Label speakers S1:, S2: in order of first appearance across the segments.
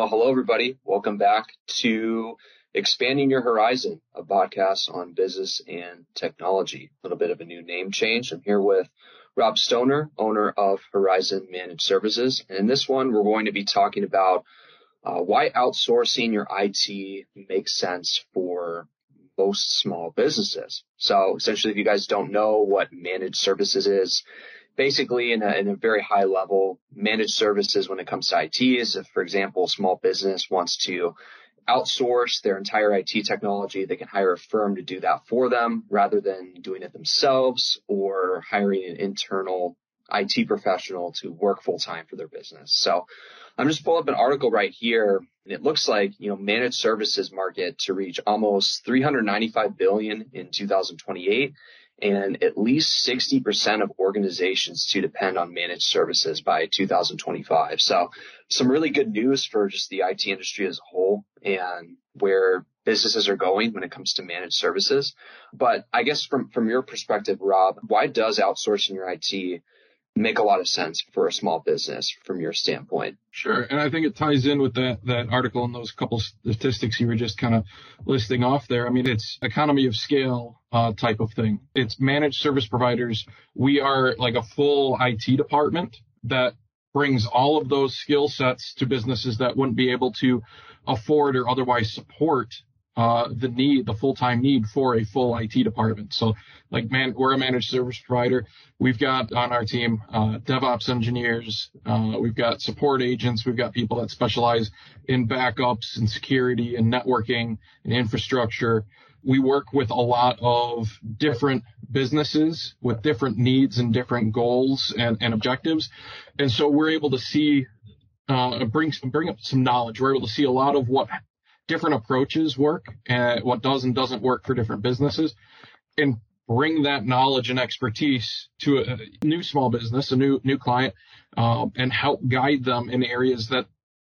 S1: Well, hello, everybody. Welcome back to Expanding Your Horizon, a podcast on business and technology. A little bit of a new name change. I'm here with Rob Stoner, owner of Horizon Managed Services. And in this one, we're going to be talking about uh, why outsourcing your IT makes sense for most small businesses. So essentially, if you guys don't know what managed services is, basically in a, in a very high level, managed services when it comes to IT is if, for example, a small business wants to outsource their entire IT technology, they can hire a firm to do that for them rather than doing it themselves or hiring an internal IT professional to work full time for their business. So I'm just pulling up an article right here and it looks like, you know, managed services market to reach almost 395 billion in 2028 and at least 60% of organizations to depend on managed services by 2025. So some really good news for just the IT industry as a whole and where businesses are going when it comes to managed services. But I guess from, from your perspective, Rob, why does outsourcing your IT make a lot of sense for a small business from your standpoint.
S2: Sure. And I think it ties in with that, that article and those couple statistics you were just kind of listing off there. I mean, it's economy of scale uh, type of thing. It's managed service providers. We are like a full IT department that brings all of those skill sets to businesses that wouldn't be able to afford or otherwise support uh, the need, the full-time need for a full IT department. So like man, we're a managed service provider. We've got on our team, uh, DevOps engineers. Uh, we've got support agents. We've got people that specialize in backups and security and networking and infrastructure. We work with a lot of different businesses with different needs and different goals and, and objectives. And so we're able to see uh, bring bring up some knowledge. We're able to see a lot of what different approaches work and what does and doesn't work for different businesses and bring that knowledge and expertise to a new small business, a new new client, um, and help guide them in areas that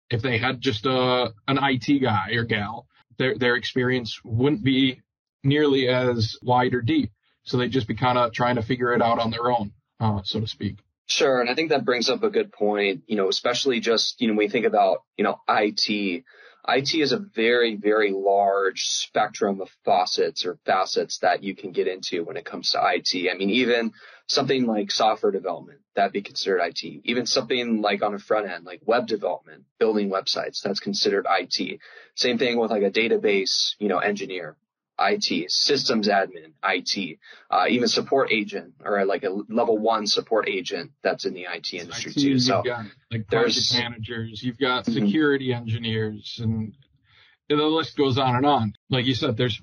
S2: if they had just a an IT guy or gal, their their experience wouldn't be nearly as wide or deep. So they'd just be kind of trying to figure it out on their own, uh, so to speak.
S1: Sure, and I think that brings up a good point. You know, especially just you know when we think about you know IT IT is a very, very large spectrum of faucets or facets that you can get into when it comes to IT. I mean, even something like software development, that'd be considered IT. Even something like on a front end, like web development, building websites, that's considered IT. Same thing with like a database, you know, engineer. IT, systems admin, IT, uh, even support agent or like a level one support agent that's in the IT industry IT, too.
S2: So got, like there's managers, you've got mm-hmm. security mm-hmm. engineers and the list goes on and on. Like you said, there's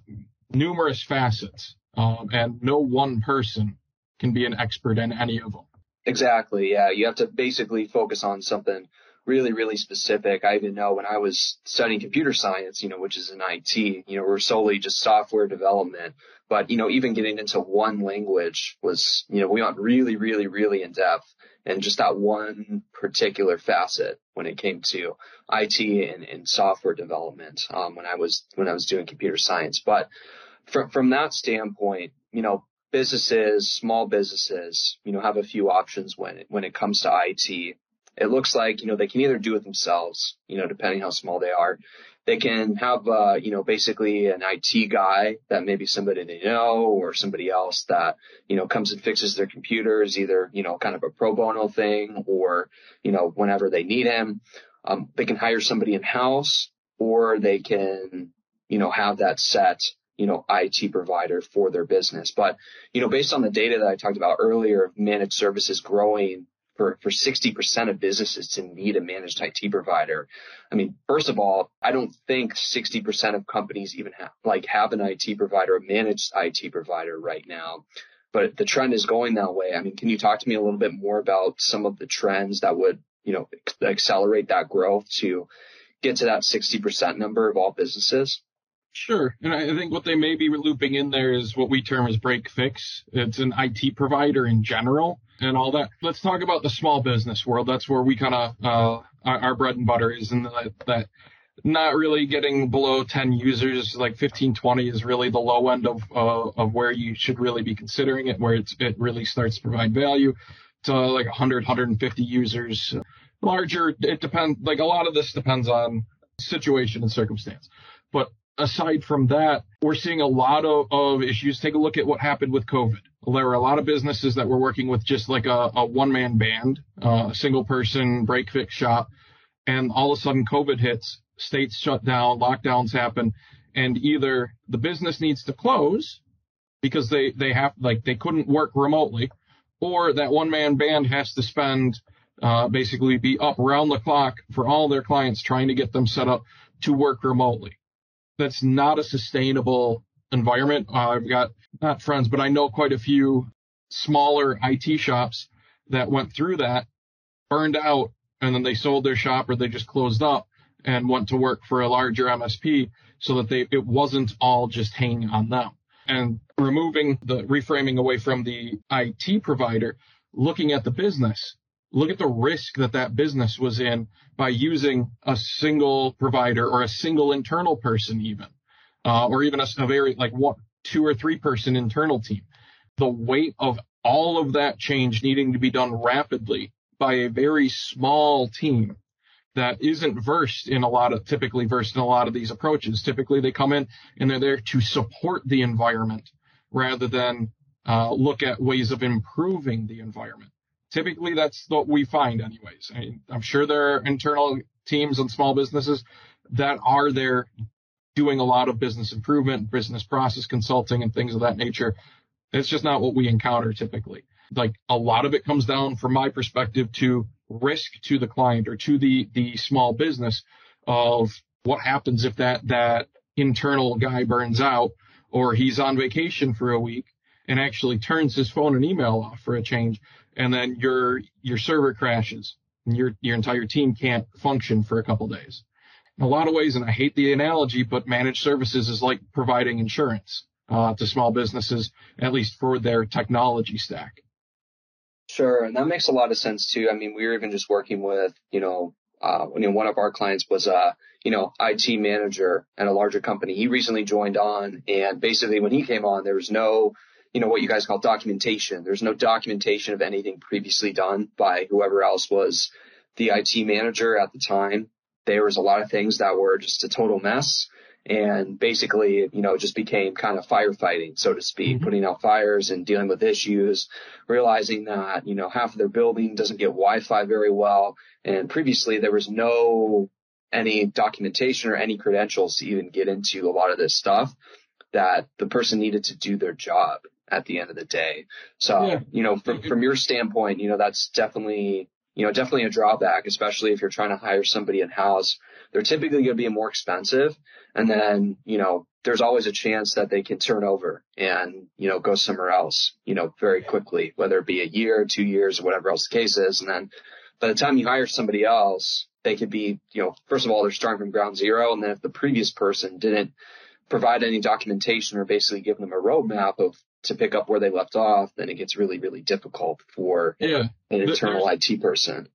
S2: numerous facets, um, and no one person can be an expert in any of them.
S1: Exactly. Yeah. You have to basically focus on something really, really specific. I even know when I was studying computer science, you know, which is in IT, you know, we're solely just software development. But, you know, even getting into one language was, you know, we went really, really, really in depth and just that one particular facet when it came to IT and, and software development, um, when I was, when I was doing computer science. But from, from that standpoint, you know, businesses, small businesses, you know, have a few options when it, when it comes to IT it looks like, you know, they can either do it themselves, you know, depending how small they are. They can have, uh, you know, basically an IT guy that maybe somebody they know or somebody else that, you know, comes and fixes their computers, either, you know, kind of a pro bono thing or, you know, whenever they need him. Um, they can hire somebody in house or they can, you know, have that set you know, IT provider for their business. But, you know, based on the data that I talked about earlier of managed services growing for, for 60% of businesses to need a managed IT provider. I mean, first of all, I don't think 60% of companies even have, like have an IT provider, a managed IT provider right now. But the trend is going that way. I mean, can you talk to me a little bit more about some of the trends that would, you know, accelerate that growth to get to that 60% number of all businesses?
S2: Sure. And I think what they may be looping in there is what we term as break fix. It's an IT provider in general and all that. Let's talk about the small business world. That's where we kind of, uh, our, our, bread and butter is in that, that not really getting below 10 users, like 15, 20 is really the low end of, uh, of where you should really be considering it, where it's, it really starts to provide value to like 100, 150 users. Larger, it depends, like a lot of this depends on situation and circumstance. But aside from that, we're seeing a lot of, of issues. Take a look at what happened with COVID. There were a lot of businesses that were working with just like a, a one man band, uh, a single person break fix shop. And all of a sudden COVID hits, states shut down, lockdowns happen, and either the business needs to close because they, they have, like, they couldn't work remotely, or that one man band has to spend, uh, basically be up around the clock for all their clients trying to get them set up to work remotely that's not a sustainable environment. Uh, I've got not friends, but I know quite a few smaller IT shops that went through that, burned out, and then they sold their shop or they just closed up and went to work for a larger MSP so that they it wasn't all just hanging on them. And removing the reframing away from the IT provider, looking at the business look at the risk that that business was in by using a single provider or a single internal person even, uh, or even a, very like one, two or three person internal team. The weight of all of that change needing to be done rapidly by a very small team that isn't versed in a lot of, typically versed in a lot of these approaches. Typically they come in and they're there to support the environment rather than uh, look at ways of improving the environment typically that's what we find anyways. I mean, I'm sure there are internal teams and small businesses that are there doing a lot of business improvement, business process consulting and things of that nature. It's just not what we encounter typically. Like a lot of it comes down from my perspective to risk to the client or to the, the small business of what happens if that, that internal guy burns out or he's on vacation for a week and actually turns his phone and email off for a change and then your your server crashes and your your entire team can't function for a couple days. A lot of ways, and I hate the analogy, but managed services is like providing insurance uh, to small businesses, at least for their technology stack.
S1: Sure, and that makes a lot of sense too. I mean, we were even just working with, you know, uh, you know, one of our clients was a, you know, IT manager at a larger company. He recently joined on, and basically when he came on, there was no you know, what you guys call documentation. There's no documentation of anything previously done by whoever else was the IT manager at the time. There was a lot of things that were just a total mess and basically, you know, it just became kind of firefighting, so to speak, mm-hmm. putting out fires and dealing with issues, realizing that, you know, half of their building doesn't get Wi-Fi very well. And previously there was no any documentation or any credentials to even get into a lot of this stuff that the person needed to do their job at the end of the day. So, yeah. you know, from, from your standpoint, you know, that's definitely, you know, definitely a drawback, especially if you're trying to hire somebody in house. They're typically going to be more expensive. And then, you know, there's always a chance that they can turn over and, you know, go somewhere else, you know, very quickly, whether it be a year, two years, or whatever else the case is. And then by the time you hire somebody else, they could be, you know, first of all, they're starting from ground zero. And then if the previous person didn't provide any documentation or basically give them a roadmap of to pick up where they left off, then it gets really, really difficult for yeah. an internal there's, IT person.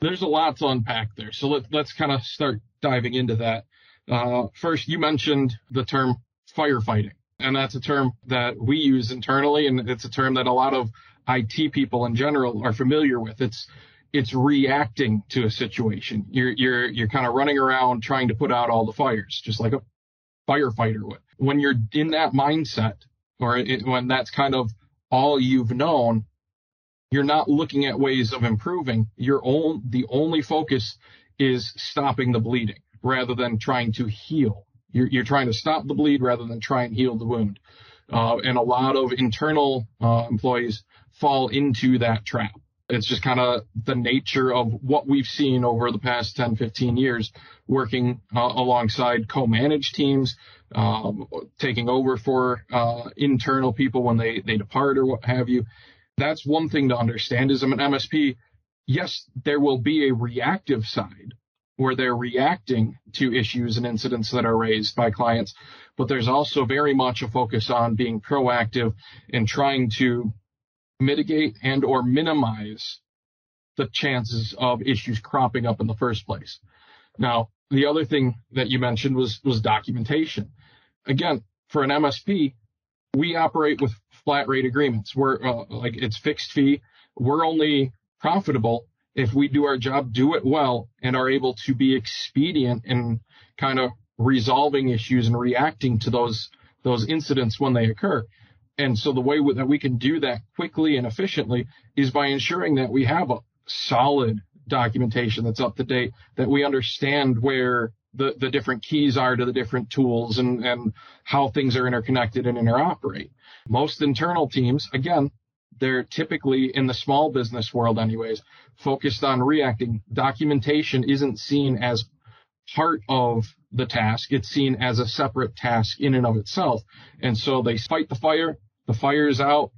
S2: There's a lot to unpack there. So let, let's kind of start diving into that. Uh, first, you mentioned the term firefighting, and that's a term that we use internally, and it's a term that a lot of IT people in general are familiar with. It's it's reacting to a situation. You're you're you're kind of running around trying to put out all the fires, just like a firefighter would. When you're in that mindset, or it, when that's kind of all you've known, you're not looking at ways of improving. Your own, the only focus is stopping the bleeding rather than trying to heal. You're, you're trying to stop the bleed rather than try and heal the wound. Uh, and a lot of internal uh, employees fall into that trap. It's just kind of the nature of what we've seen over the past 10, 15 years working uh, alongside co-managed teams, um, taking over for uh, internal people when they, they depart or what have you. That's one thing to understand is I'm an MSP. Yes, there will be a reactive side where they're reacting to issues and incidents that are raised by clients, but there's also very much a focus on being proactive and trying to mitigate and or minimize the chances of issues cropping up in the first place. Now, the other thing that you mentioned was, was documentation. Again, for an MSP, we operate with flat rate agreements. We're uh, like it's fixed fee. We're only profitable if we do our job, do it well, and are able to be expedient in kind of resolving issues and reacting to those those incidents when they occur. And so the way that we can do that quickly and efficiently is by ensuring that we have a solid documentation that's up to date, that we understand where the, the different keys are to the different tools and, and how things are interconnected and interoperate. Most internal teams, again, they're typically in the small business world anyways, focused on reacting. Documentation isn't seen as part of the task. It's seen as a separate task in and of itself. And so they fight the fire, the fire is out,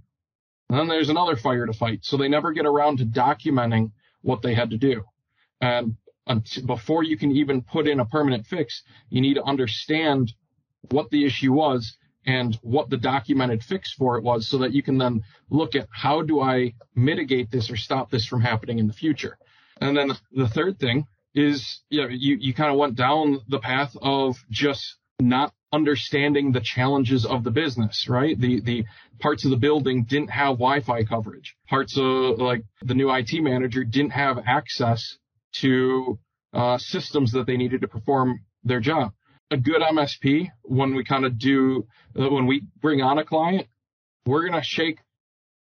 S2: and then there's another fire to fight. So they never get around to documenting what they had to do. And before you can even put in a permanent fix, you need to understand what the issue was and what the documented fix for it was so that you can then look at how do I mitigate this or stop this from happening in the future. And then the third thing is you, know, you, you kind of went down the path of just not understanding the challenges of the business, right? The, the parts of the building didn't have Wi-Fi coverage. Parts of like the new IT manager didn't have access to uh, systems that they needed to perform their job. A good MSP, when we kind of do, uh, when we bring on a client, we're going to shake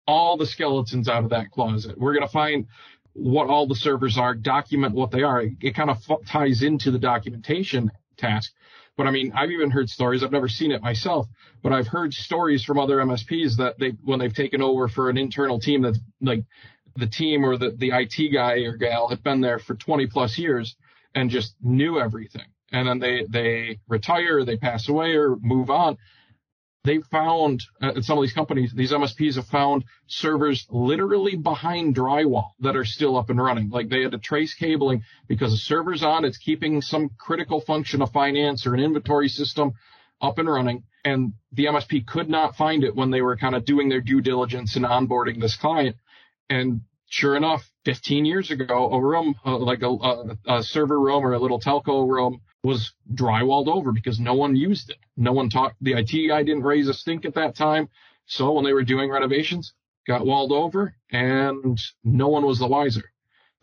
S2: all the skeletons out of that closet. We're going to find what all the servers are, document what they are. It, it kind of f- ties into the documentation task. But I mean, I've even heard stories. I've never seen it myself, but I've heard stories from other MSPs that they, when they've taken over for an internal team that's like the team or the, the IT guy or gal had been there for 20 plus years and just knew everything. And then they, they retire, they pass away or move on they found uh, at some of these companies, these MSPs have found servers literally behind drywall that are still up and running. Like they had to trace cabling because the server's on, it's keeping some critical function of finance or an inventory system up and running. And the MSP could not find it when they were kind of doing their due diligence and onboarding this client. And sure enough, 15 years ago, a room, uh, like a, a, a server room or a little telco room was drywalled over because no one used it. No one talked. The IT guy didn't raise a stink at that time. So when they were doing renovations, got walled over and no one was the wiser.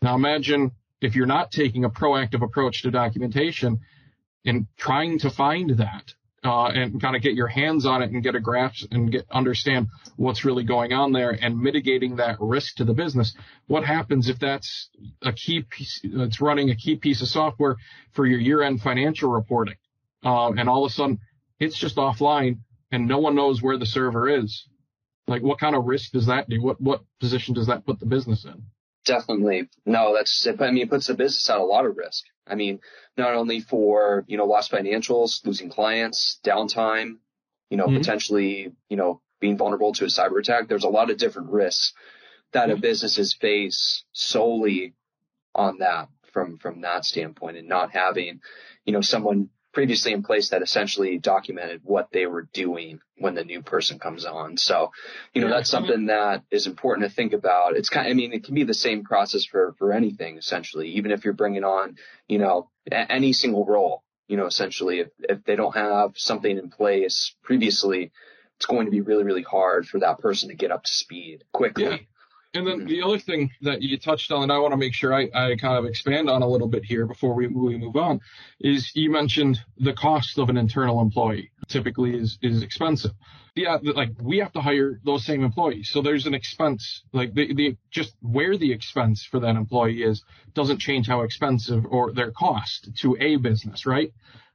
S2: Now imagine if you're not taking a proactive approach to documentation and trying to find that uh, and kind of get your hands on it and get a grasp and get understand what's really going on there and mitigating that risk to the business. What happens if that's a key piece, it's running a key piece of software for your year-end financial reporting, uh, and all of a sudden it's just offline and no one knows where the server is? Like, what kind of risk does that do? What what position does that put the business in?
S1: Definitely. No, that's, it I mean, it puts the business at a lot of risk. I mean, not only for, you know, lost financials, losing clients, downtime, you know, mm-hmm. potentially, you know, being vulnerable to a cyber attack. There's a lot of different risks that mm-hmm. a businesses face solely on that from, from that standpoint and not having, you know, someone previously in place that essentially documented what they were doing when the new person comes on. So, you know, that's something that is important to think about. It's kind of, I mean, it can be the same process for, for anything essentially, even if you're bringing on, you know, any single role, you know, essentially if, if they don't have something in place previously, it's going to be really, really hard for that person to get up to speed quickly.
S2: Yeah. And then mm-hmm. the other thing that you touched on, and I want to make sure I, I kind of expand on a little bit here before we, we move on, is you mentioned the cost of an internal employee typically is, is expensive. Yeah, like we have to hire those same employees. So there's an expense, like the, the, just where the expense for that employee is doesn't change how expensive or their cost to a business, right?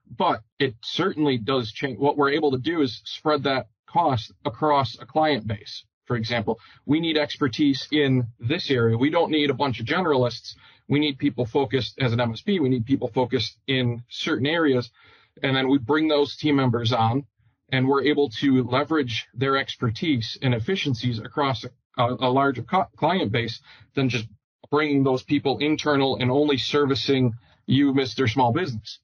S2: But it certainly does change. What we're able to do is spread that cost across a client base for example, we need expertise in this area. We don't need a bunch of generalists. We need people focused as an MSP. We need people focused in certain areas. And then we bring those team members on and we're able to leverage their expertise and efficiencies across a, a larger co- client base than just bringing those people internal and only servicing you, Mr. Small Business.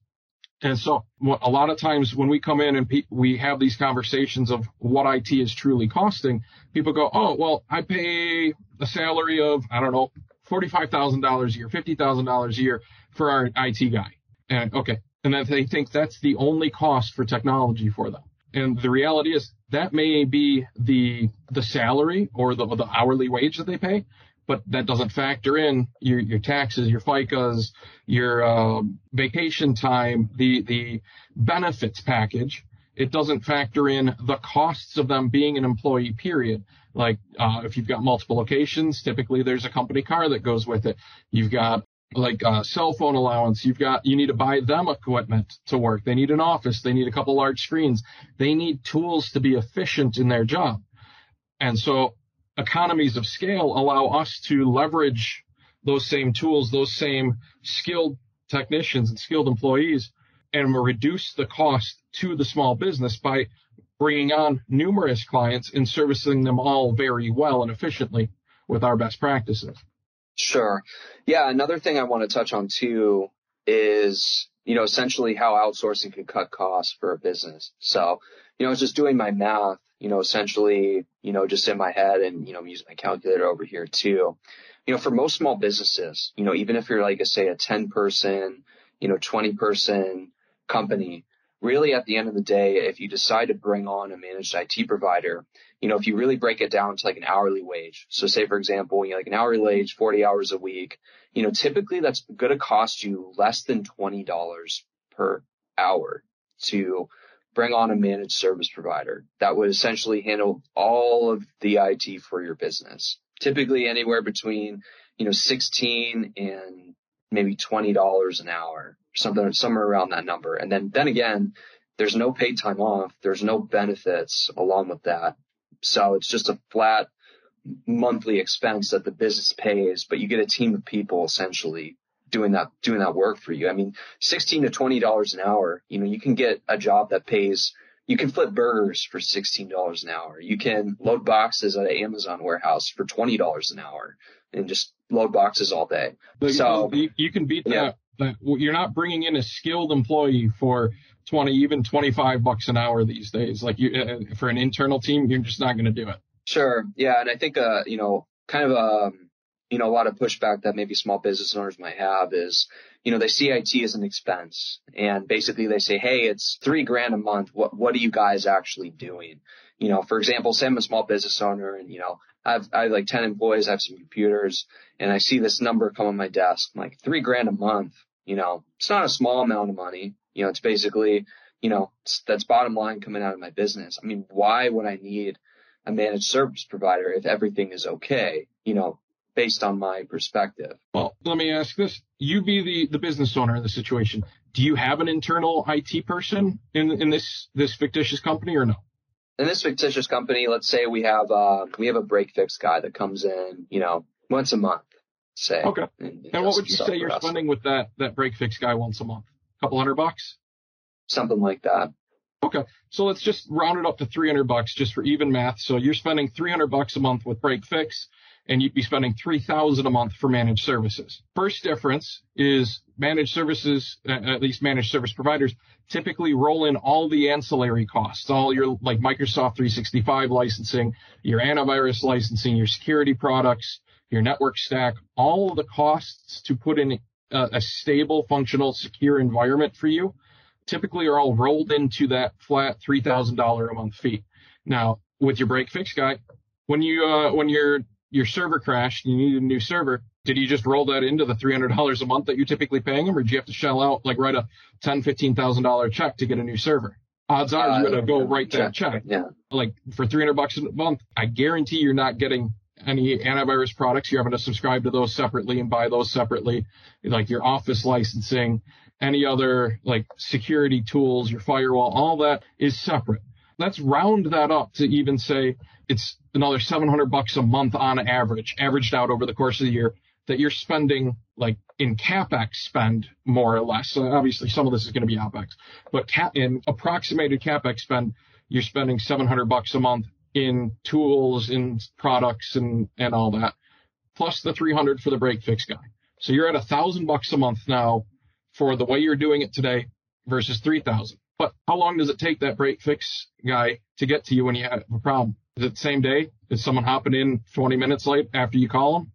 S2: And so a lot of times when we come in and pe- we have these conversations of what IT is truly costing, people go, Oh, well, I pay a salary of, I don't know, $45,000 a year, $50,000 a year for our IT guy. And okay. And then they think that's the only cost for technology for them. And the reality is that may be the, the salary or the, the hourly wage that they pay, but that doesn't factor in your, your taxes, your FICAs, your uh, vacation time, the the benefits package. It doesn't factor in the costs of them being an employee. Period. Like uh, if you've got multiple locations, typically there's a company car that goes with it. You've got like a cell phone allowance. You've got you need to buy them equipment to work. They need an office. They need a couple large screens. They need tools to be efficient in their job. And so economies of scale allow us to leverage those same tools, those same skilled technicians and skilled employees and reduce the cost to the small business by bringing on numerous clients and servicing them all very well and efficiently with our best practices.
S1: Sure. Yeah. Another thing I want to touch on too is, you know, essentially how outsourcing can cut costs for a business. So, you know, I was just doing my math you know, essentially, you know, just in my head and, you know, I'm using my calculator over here too. You know, for most small businesses, you know, even if you're like, a, say a 10 person, you know, 20 person company, really at the end of the day, if you decide to bring on a managed IT provider, you know, if you really break it down to like an hourly wage. So say, for example, you know, like an hourly wage, 40 hours a week, you know, typically that's going to cost you less than $20 per hour to bring on a managed service provider that would essentially handle all of the IT for your business. Typically anywhere between, you know, 16 and maybe $20 an hour, something, somewhere around that number. And then, then again, there's no paid time off. There's no benefits along with that. So it's just a flat monthly expense that the business pays, but you get a team of people essentially doing that doing that work for you. I mean, sixteen to twenty dollars an hour. You know, you can get a job that pays. You can flip burgers for sixteen dollars an hour. You can load boxes at an Amazon warehouse for twenty dollars an hour, and just load boxes all day.
S2: But so you, you can beat yeah. that. You're not bringing in a skilled employee for 20, even 25 bucks an hour these days. Like you, uh, for an internal team, you're just not going to do it.
S1: Sure. Yeah. And I think, uh, you know, kind of, um, you know, a lot of pushback that maybe small business owners might have is, you know, they see IT as an expense and basically they say, Hey, it's three grand a month. What, what are you guys actually doing? You know, for example, say I'm a small business owner and, you know, I've, I have like 10 employees, I have some computers and I see this number come on my desk, I'm like three grand a month, you know, it's not a small amount of money. You know, it's basically, you know, that's bottom line coming out of my business. I mean, why would I need a managed service provider if everything is okay? You know, based on my perspective.
S2: Well, let me ask this. You be the, the business owner in the situation. Do you have an internal IT person in, in this, this fictitious company or no?
S1: In this fictitious company, let's say we have, uh, we have a break fix guy that comes in, you know, once a month, say.
S2: Okay. And, and what would you say you're us. spending with that, that break fix guy once a month? A couple hundred bucks?
S1: Something like that.
S2: Okay. So let's just round it up to 300 bucks just for even math. So you're spending 300 bucks a month with break fix and you'd be spending 3000 a month for managed services. First difference is managed services, uh, at least managed service providers, typically roll in all the ancillary costs, all your like Microsoft 365 licensing, your antivirus licensing, your security products, your network stack, all the costs to put in a, a stable, functional, secure environment for you typically are all rolled into that flat $3,000 a month fee. Now, with your break fix guy, when you, uh, when you're your server crashed and you need a new server, did you just roll that into the $300 a month that you're typically paying them, or did you have to shell out, like write a ten, fifteen thousand dollar check to get a new server? Odds are you're uh, gonna go write that check.
S1: Yeah.
S2: Like for 300 bucks a month, I guarantee you're not getting any antivirus products. You're having to subscribe to those separately and buy those separately, like your office licensing, any other like security tools, your firewall, all that is separate. Let's round that up to even say it's another 700 bucks a month on average, averaged out over the course of the year that you're spending like in capex spend more or less. So obviously some of this is going to be opex, but cap, in approximated capex spend, you're spending 700 bucks a month in tools, in products and, and all that, plus the 300 for the break fix guy. So you're at a thousand bucks a month now for the way you're doing it today versus 3000. But how long does it take that break fix guy to get to you when you have a problem? Is it the same day? Is someone hopping in 20 minutes late after you call them?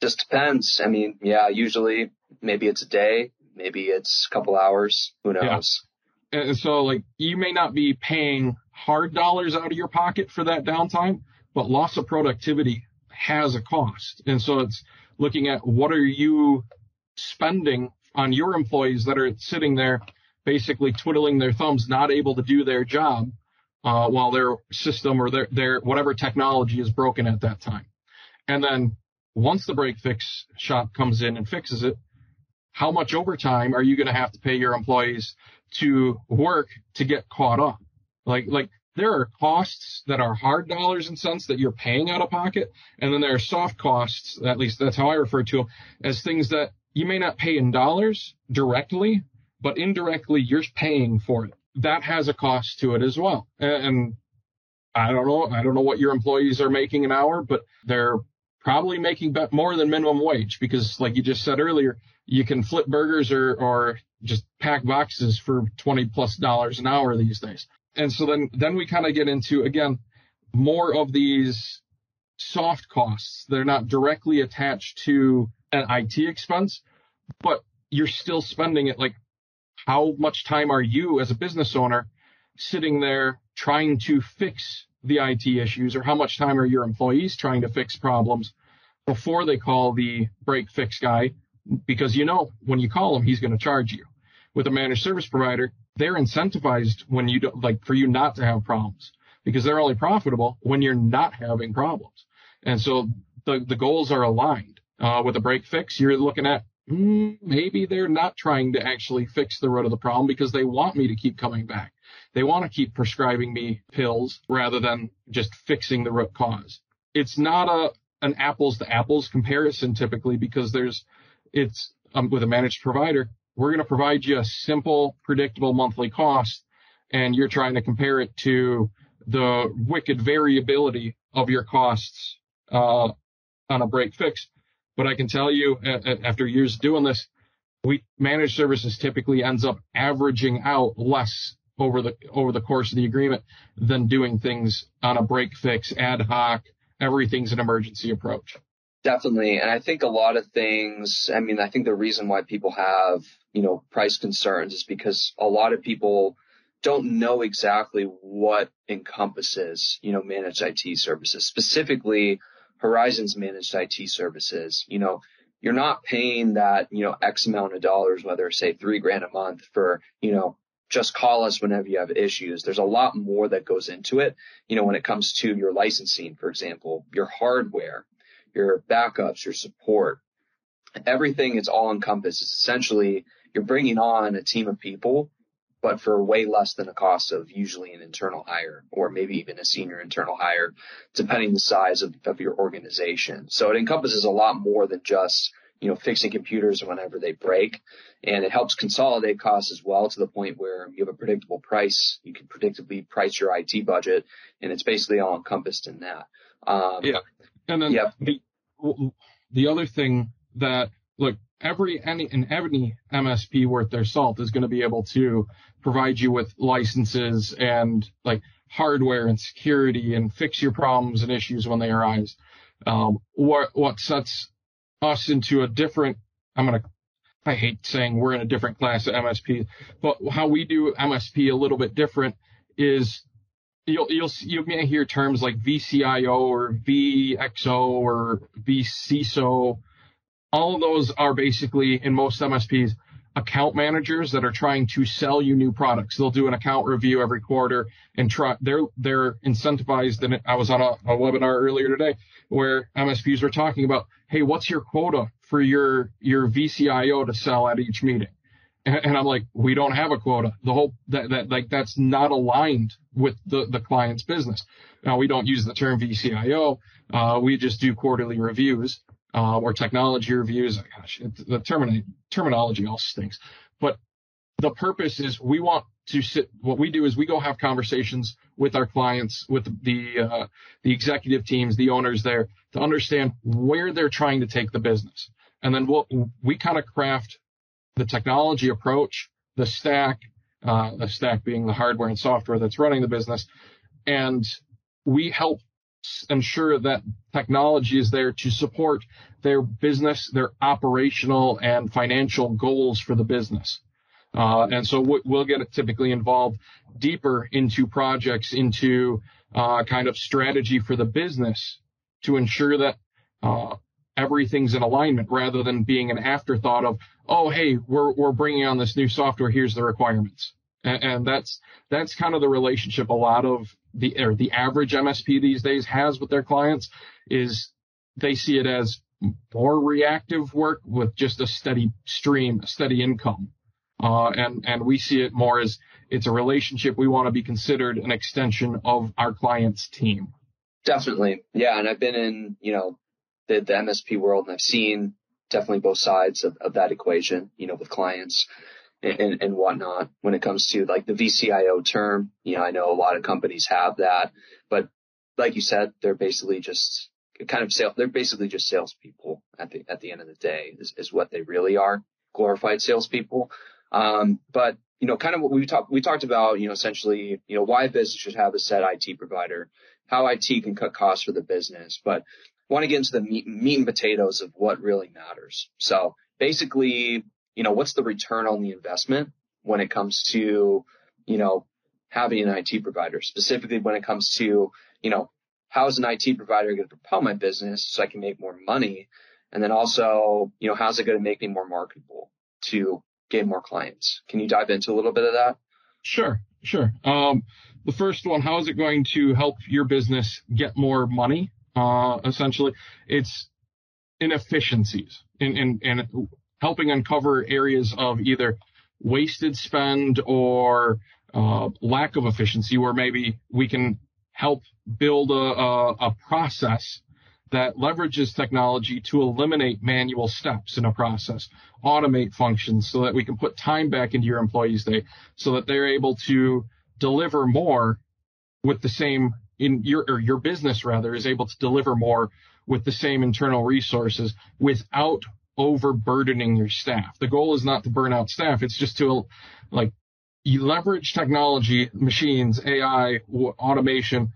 S1: Just depends. I mean, yeah, usually maybe it's a day, maybe it's a couple hours. Who knows?
S2: Yeah. And so like you may not be paying hard dollars out of your pocket for that downtime, but loss of productivity has a cost. And so it's looking at what are you spending on your employees that are sitting there basically twiddling their thumbs, not able to do their job uh, while their system or their, their whatever technology is broken at that time. And then once the break fix shop comes in and fixes it, how much overtime are you going to have to pay your employees to work to get caught up? Like, like there are costs that are hard dollars and cents that you're paying out of pocket. And then there are soft costs, at least that's how I refer to them, as things that you may not pay in dollars directly, but indirectly you're paying for it. That has a cost to it as well. And I don't know, I don't know what your employees are making an hour, but they're probably making more than minimum wage because like you just said earlier, you can flip burgers or, or just pack boxes for 20 plus dollars an hour these days. And so then, then we kind of get into again, more of these soft costs. They're not directly attached to an IT expense, but you're still spending it. Like how much time are you as a business owner sitting there trying to fix the IT issues or how much time are your employees trying to fix problems before they call the break fix guy? Because you know when you call him he's going to charge you. With a managed service provider they're incentivized when you don't like for you not to have problems because they're only profitable when you're not having problems. And so the the goals are aligned. Uh, with a break fix you're looking at maybe they're not trying to actually fix the root of the problem because they want me to keep coming back they want to keep prescribing me pills rather than just fixing the root cause. It's not a an apples to apples comparison typically because there's it's um, with a managed provider. We're going to provide you a simple, predictable monthly cost, and you're trying to compare it to the wicked variability of your costs uh, on a break fix. But I can tell you, uh, uh, after years doing this, we managed services typically ends up averaging out less over the over the course of the agreement than doing things on a break fix ad hoc everything's an emergency approach.
S1: Definitely. And i think a lot of things i mean i think the reason why people have you know price concerns is because a lot of people don't know exactly what encompasses you know managed IT services. Specifically Horizon's managed IT services you know you're not paying that, you know, X amount of dollars, whether say three grand a month for, you know, just call us whenever you have issues. There's a lot more that goes into it. You know, when it comes to your licensing, for example, your hardware, your backups, your support, everything is all encompassed. It's essentially you're bringing on a team of people, but for way less than the cost of usually an internal hire or maybe even a senior internal hire, depending the size of, of your organization. So it encompasses a lot more than just you know, fixing computers whenever they break. And it helps consolidate costs as well to the point where you have a predictable price. You can predictably price your IT budget and it's basically all encompassed in that.
S2: Um, yeah. And then yeah. the, the other thing that, look, every, any, and any MSP worth their salt is going to be able to provide you with licenses and like hardware and security and fix your problems and issues when they arise. Um, what, what sets us into a different, I'm to, I hate saying we're in a different class of MSP, but how we do MSP a little bit different is you'll, you'll, you may hear terms like VCIO or VXO or VCISO. All of those are basically in most MSPs account managers that are trying to sell you new products. They'll do an account review every quarter and try, they're, they're incentivized. And I was on a, a webinar earlier today where MSPs were talking about, Hey, what's your quota for your, your VCIO to sell at each meeting? And, and I'm like, we don't have a quota. The whole, that, that, like, that's not aligned with the, the client's business. Now we don't use the term VCIO. Uh, we just do quarterly reviews uh, or technology reviews. Gosh, the termini- terminology all stinks. But the purpose is we want to sit. What we do is we go have conversations with our clients, with the uh, the executive teams, the owners there, to understand where they're trying to take the business, and then we'll, we kind of craft the technology approach, the stack, uh, the stack being the hardware and software that's running the business, and we help ensure that technology is there to support their business, their operational and financial goals for the business. Uh, and so we'll get typically involved deeper into projects, into uh, kind of strategy for the business to ensure that uh, everything's in alignment rather than being an afterthought of, oh, hey, we're, we're bringing on this new software. Here's the requirements. And, and that's, that's kind of the relationship a lot of the, or the average MSP these days has with their clients is they see it as more reactive work with just a steady stream, a steady income. Uh, and, and we see it more as it's a relationship. We want to be considered an extension of our client's team.
S1: Definitely. Yeah. And I've been in, you know, the, the MSP world and I've seen definitely both sides of, of that equation, you know, with clients and, and, whatnot when it comes to like the VCIO term. You know, I know a lot of companies have that, but like you said, they're basically just kind of sale. They're basically just salespeople at the, at the end of the day is, is what they really are glorified salespeople. Um, but you know, kind of what we talked, we talked about, you know, essentially, you know, why a business should have a set IT provider, how IT can cut costs for the business, but want to get into the meat, meat and potatoes of what really matters. So basically, you know, what's the return on the investment when it comes to, you know, having an IT provider, specifically when it comes to, you know, how is an IT provider going to propel my business so I can make more money? And then also, you know, how's it going to make me more marketable to gain more clients? Can you dive into a little bit of that?
S2: Sure, sure. Um, the first one, how is it going to help your business get more money? Uh, essentially, it's inefficiencies in, in, in helping uncover areas of either wasted spend or uh, lack of efficiency where maybe we can help build a, a, a, process that leverages technology to eliminate manual steps in a process, automate functions so that we can put time back into your employees' day so that they're able to deliver more with the same in your or your business rather is able to deliver more with the same internal resources without overburdening your staff. The goal is not to burn out staff. It's just to like you leverage technology, machines, AI, automation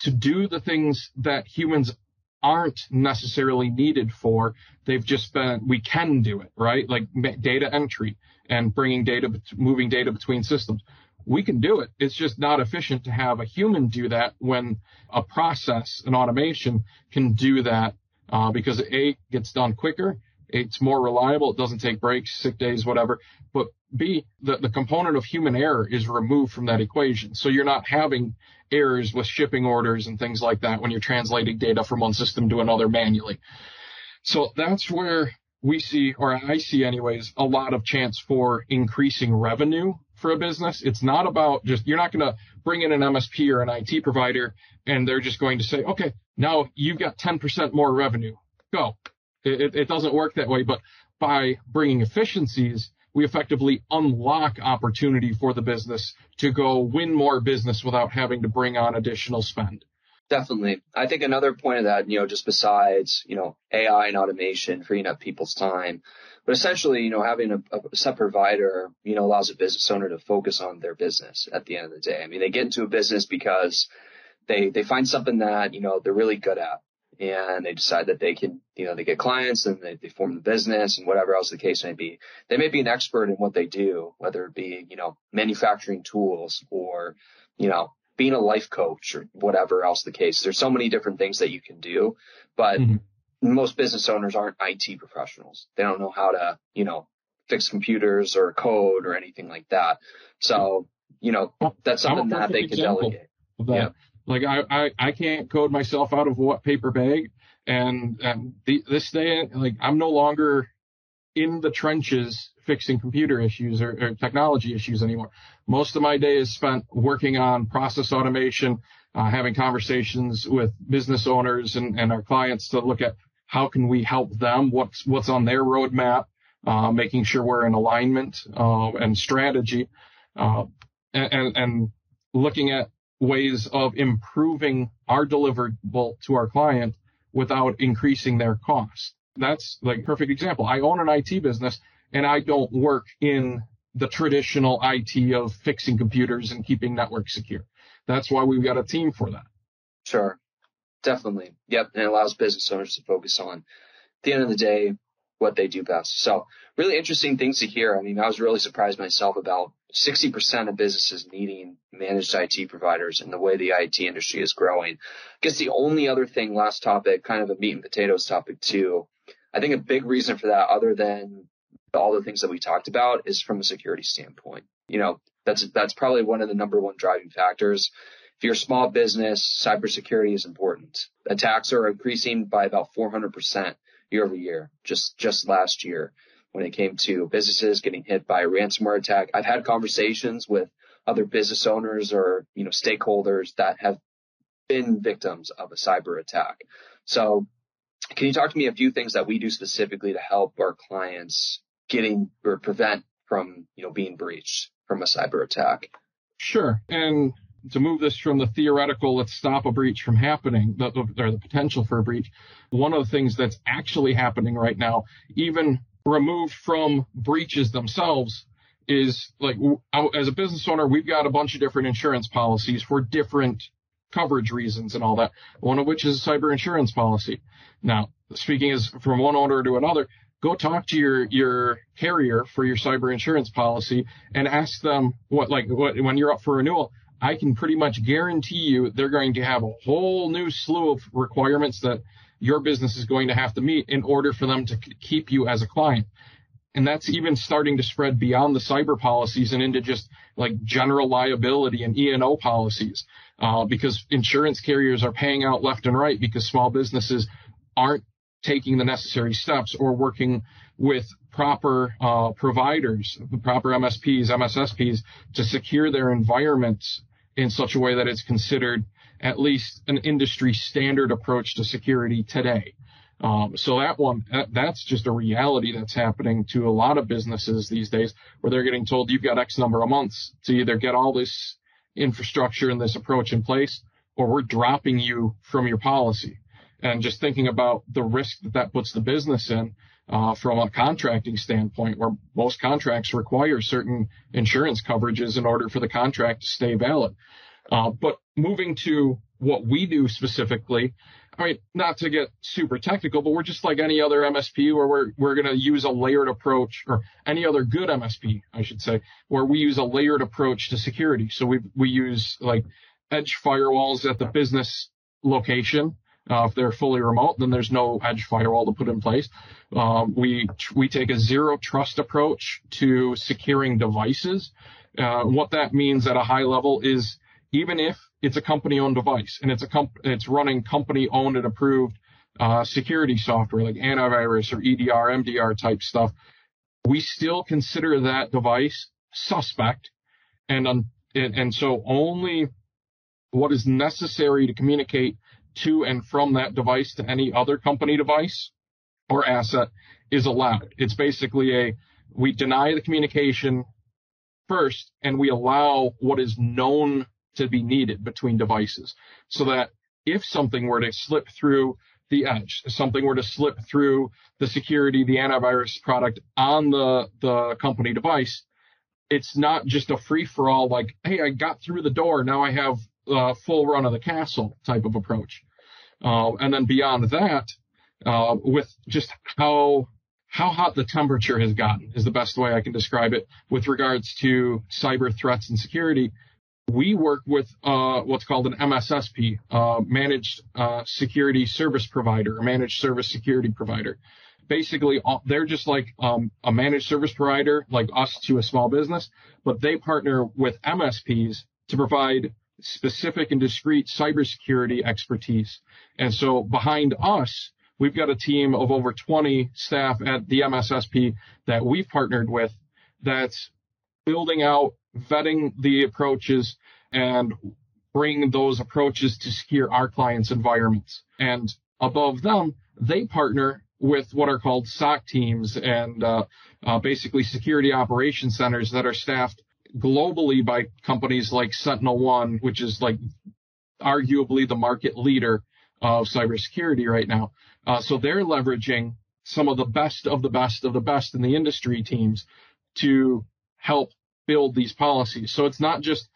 S2: to do the things that humans aren't necessarily needed for. They've just been, we can do it, right? Like data entry and bringing data, moving data between systems we can do it. It's just not efficient to have a human do that when a process, an automation can do that uh, because A gets done quicker. It's more reliable. It doesn't take breaks, sick days, whatever. But B, the, the component of human error is removed from that equation. So you're not having errors with shipping orders and things like that when you're translating data from one system to another manually. So that's where we see, or I see anyways, a lot of chance for increasing revenue for a business. It's not about just, you're not going to bring in an MSP or an IT provider and they're just going to say, okay, now you've got 10% more revenue. Go. It, it doesn't work that way, but by bringing efficiencies, we effectively unlock opportunity for the business to go win more business without having to bring on additional spend.
S1: Definitely. I think another point of that, you know, just besides, you know, AI and automation freeing up people's time, but essentially, you know, having a, a set provider, you know, allows a business owner to focus on their business at the end of the day. I mean, they get into a business because they, they find something that, you know, they're really good at and they decide that they can, you know, they get clients and they, they form the business and whatever else the case may be. They may be an expert in what they do, whether it be, you know, manufacturing tools or, you know, being a life coach or whatever else the case. There's so many different things that you can do, but mm-hmm. most business owners aren't IT professionals. They don't know how to, you know, fix computers or code or anything like that. So, you know, that's something that they can delegate.
S2: Yeah. Like I, I, I can't code myself out of what paper bag and, and the, this day, like I'm no longer in the trenches fixing computer issues or, or, technology issues anymore. Most of my day is spent working on process automation, uh, having conversations with business owners and, and, our clients to look at how can we help them, what's what's on their roadmap, uh, making sure we're in alignment uh, and strategy, uh, and, and looking at ways of improving our deliverable to our client without increasing their cost that's like perfect example. I own an IT business and I don't work in the traditional IT of fixing computers and keeping networks secure. That's why we've got a team for that.
S1: Sure. Definitely. Yep. And it allows business owners to focus on at the end of the day what they do best. So really interesting things to hear. I mean, I was really surprised myself about, 60% of businesses needing managed IT providers and the way the IT industry is growing. I guess the only other thing, last topic, kind of a meat and potatoes topic too. I think a big reason for that, other than all the things that we talked about, is from a security standpoint. You know, that's, that's probably one of the number one driving factors. If you're a small business, cybersecurity is important. Attacks are increasing by about 400% year over year, just, just last year when it came to businesses getting hit by a ransomware attack. I've had conversations with other business owners or, you know, stakeholders that have been victims of a cyber attack. So can you talk to me a few things that we do specifically to help our clients getting or prevent from, you know, being breached from a cyber attack?
S2: Sure. And to move this from the theoretical, let's stop a breach from happening, or the potential for a breach, one of the things that's actually happening right now, even removed from breaches themselves, is like as a business owner, we've got a bunch of different insurance policies for different coverage reasons and all that. One of which is a cyber insurance policy. Now, speaking as from one owner to another, go talk to your your carrier for your cyber insurance policy and ask them what like what when you're up for renewal I can pretty much guarantee you they're going to have a whole new slew of requirements that your business is going to have to meet in order for them to keep you as a client. And that's even starting to spread beyond the cyber policies and into just like general liability and E&O policies, uh, because insurance carriers are paying out left and right because small businesses aren't taking the necessary steps or working with proper uh, providers, the proper MSPs, MSSPs to secure their environments in such a way that it's considered at least an industry standard approach to security today. Um, so that one, that, that's just a reality that's happening to a lot of businesses these days where they're getting told you've got X number of months to either get all this infrastructure and this approach in place or we're dropping you from your policy. And just thinking about the risk that that puts the business in, uh, from a contracting standpoint, where most contracts require certain insurance coverages in order for the contract to stay valid. Uh, but moving to what we do specifically, I mean, not to get super technical, but we're just like any other MSP where we're, we're going to use a layered approach or any other good MSP, I should say, where we use a layered approach to security. So we, we use like edge firewalls at the business location. Uh, if they're fully remote, then there's no edge firewall to put in place. Um, we we take a zero trust approach to securing devices. Uh, what that means at a high level is even if it's a company-owned device and it's a comp- it's running company-owned and approved uh, security software like antivirus or EDR, MDR type stuff, we still consider that device suspect, and um, and, and so only what is necessary to communicate to and from that device to any other company device or asset is allowed. It's basically a, we deny the communication first and we allow what is known to be needed between devices so that if something were to slip through the edge, if something were to slip through the security, the antivirus product on the, the company device, it's not just a free for all like, hey, I got through the door. Now I have uh, full run of the castle type of approach. Uh, and then beyond that, uh, with just how how hot the temperature has gotten is the best way I can describe it with regards to cyber threats and security. We work with uh, what's called an MSSP, uh, managed uh, security service provider, a managed service security provider. Basically, they're just like um, a managed service provider, like us to a small business, but they partner with MSPs to provide specific and discrete cybersecurity expertise. And so behind us, we've got a team of over 20 staff at the MSSP that we've partnered with that's building out, vetting the approaches and bring those approaches to secure our clients' environments. And above them, they partner with what are called SOC teams and uh, uh, basically security operations centers that are staffed globally by companies like Sentinel One, which is like arguably the market leader of cybersecurity right now. Uh, so they're leveraging some of the best of the best of the best in the industry teams to help build these policies. So it's not just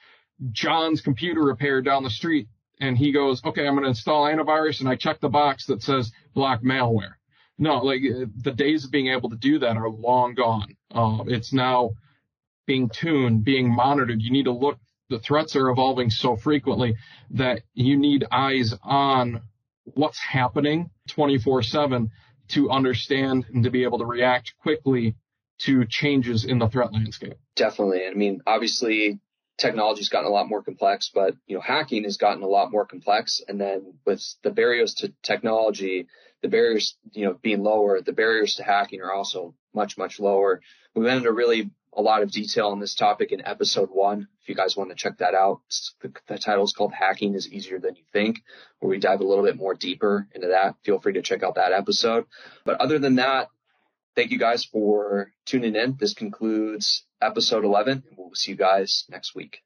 S2: John's computer repair down the street and he goes, okay, I'm going to install antivirus and I check the box that says block malware. No, like the days of being able to do that are long gone. Uh, it's now being tuned, being monitored. You need to look, the threats are evolving so frequently that you need eyes on what's happening 24 7 to understand and to be able to react quickly to changes in the threat landscape.
S1: Definitely. I mean, obviously technology's gotten a lot more complex, but you know, hacking has gotten a lot more complex. And then with the barriers to technology, the barriers, you know, being lower, the barriers to hacking are also much, much lower. We went into really a lot of detail on this topic in episode one. If you guys want to check that out, the, the title is called Hacking is Easier Than You Think, where we dive a little bit more deeper into that. Feel free to check out that episode. But other than that, thank you guys for tuning in. This concludes episode 11 and we'll see you guys next week.